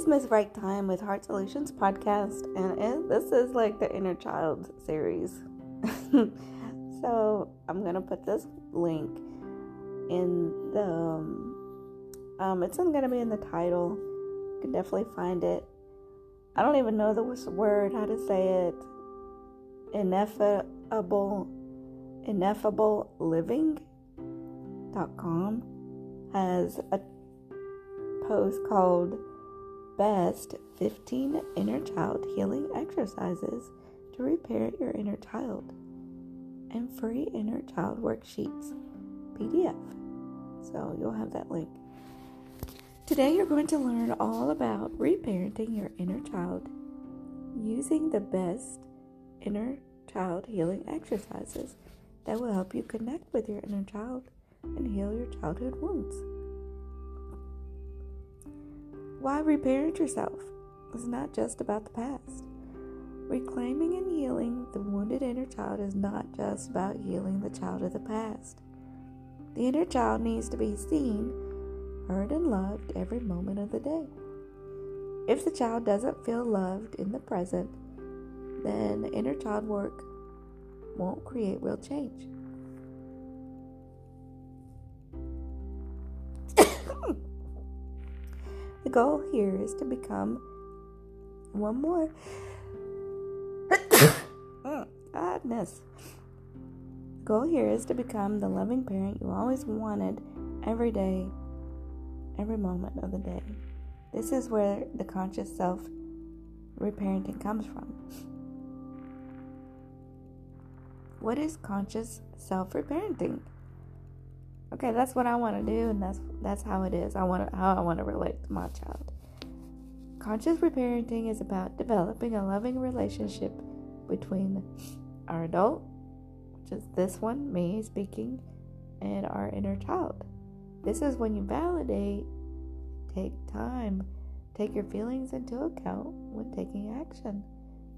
It's Miss Right Time with Heart Solutions podcast, and this is like the Inner Child series. so I'm gonna put this link in the. Um, um, it's gonna be in the title. You can definitely find it. I don't even know the word how to say it. Ineffable, ineffable living. dot com has a post called Best 15 Inner Child Healing Exercises to Repair Your Inner Child and free Inner Child Worksheets PDF. So you'll have that link. Today you're going to learn all about reparenting your inner child using the best inner child healing exercises that will help you connect with your inner child and heal your childhood wounds. Why reparent yourself? It's not just about the past. Reclaiming and healing the wounded inner child is not just about healing the child of the past. The inner child needs to be seen, heard, and loved every moment of the day. If the child doesn't feel loved in the present, then inner child work won't create real change. The goal here is to become one more. Mm, Godness. The goal here is to become the loving parent you always wanted every day, every moment of the day. This is where the conscious self reparenting comes from. What is conscious self reparenting? Okay, that's what I want to do, and that's that's how it is. I want how I want to relate to my child. Conscious reparenting is about developing a loving relationship between our adult, which is this one, me speaking, and our inner child. This is when you validate, take time, take your feelings into account when taking action.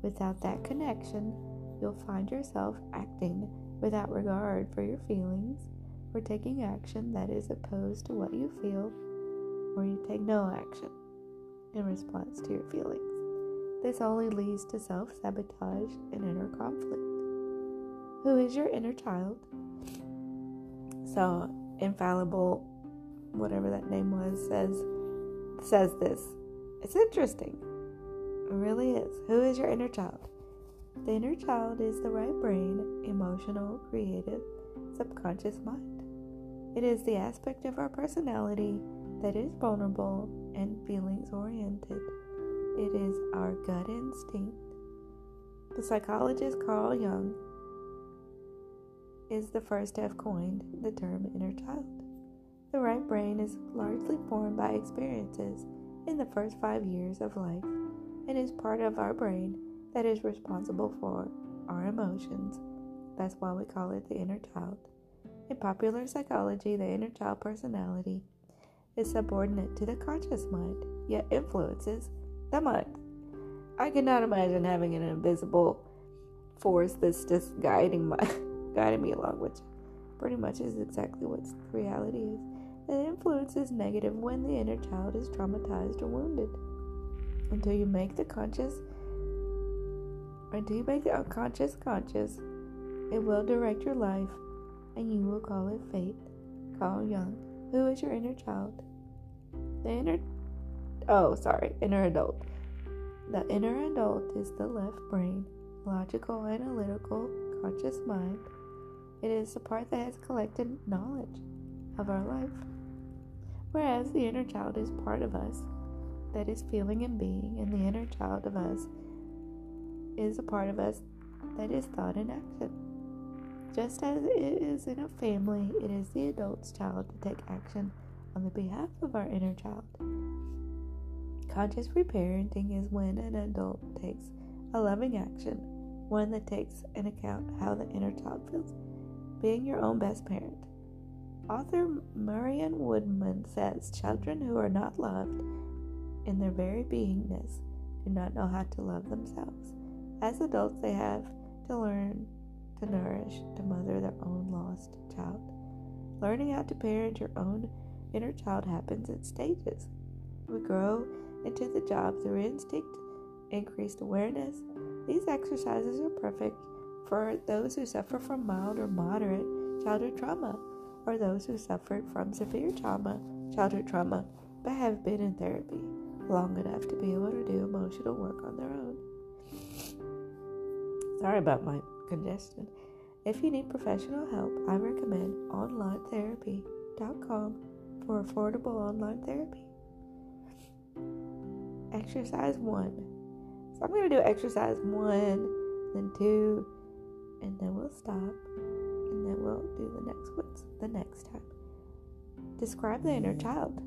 Without that connection, you'll find yourself acting without regard for your feelings or taking action that is opposed to what you feel, or you take no action in response to your feelings. This only leads to self sabotage and inner conflict. Who is your inner child? So, infallible, whatever that name was, says says this. It's interesting. It really is. Who is your inner child? The inner child is the right brain, emotional, creative, subconscious mind. It is the aspect of our personality that is vulnerable and feelings oriented. It is our gut instinct. The psychologist Carl Jung is the first to have coined the term inner child. The right brain is largely formed by experiences in the first five years of life and is part of our brain that is responsible for our emotions. That's why we call it the inner child. Popular psychology, the inner child personality is subordinate to the conscious mind, yet influences the mind. I cannot imagine having an invisible force that's just guiding my guiding me along, which pretty much is exactly what reality is. The influence is negative when the inner child is traumatized or wounded. Until you make the conscious until you make the unconscious conscious, it will direct your life and you will call it fate. Carl Jung. Who is your inner child? The inner. Oh, sorry, inner adult. The inner adult is the left brain, logical, analytical, conscious mind. It is the part that has collected knowledge of our life. Whereas the inner child is part of us that is feeling and being, and the inner child of us is a part of us that is thought and action. Just as it is in a family, it is the adult's child to take action on the behalf of our inner child. Conscious reparenting is when an adult takes a loving action, one that takes into account how the inner child feels. Being your own best parent. Author Marion Woodman says children who are not loved in their very beingness do not know how to love themselves. As adults, they have to learn to nourish, to mother their own lost child. Learning how to parent your own inner child happens in stages. We grow into the job through instinct, increased awareness. These exercises are perfect for those who suffer from mild or moderate childhood trauma, or those who suffered from severe trauma, childhood trauma, but have been in therapy long enough to be able to do emotional work on their own. Sorry about my congestion. If you need professional help, I recommend onlinetherapy.com for affordable online therapy. Exercise one. So I'm going to do exercise one, then two, and then we'll stop, and then we'll do the next ones the next time. Describe the inner child.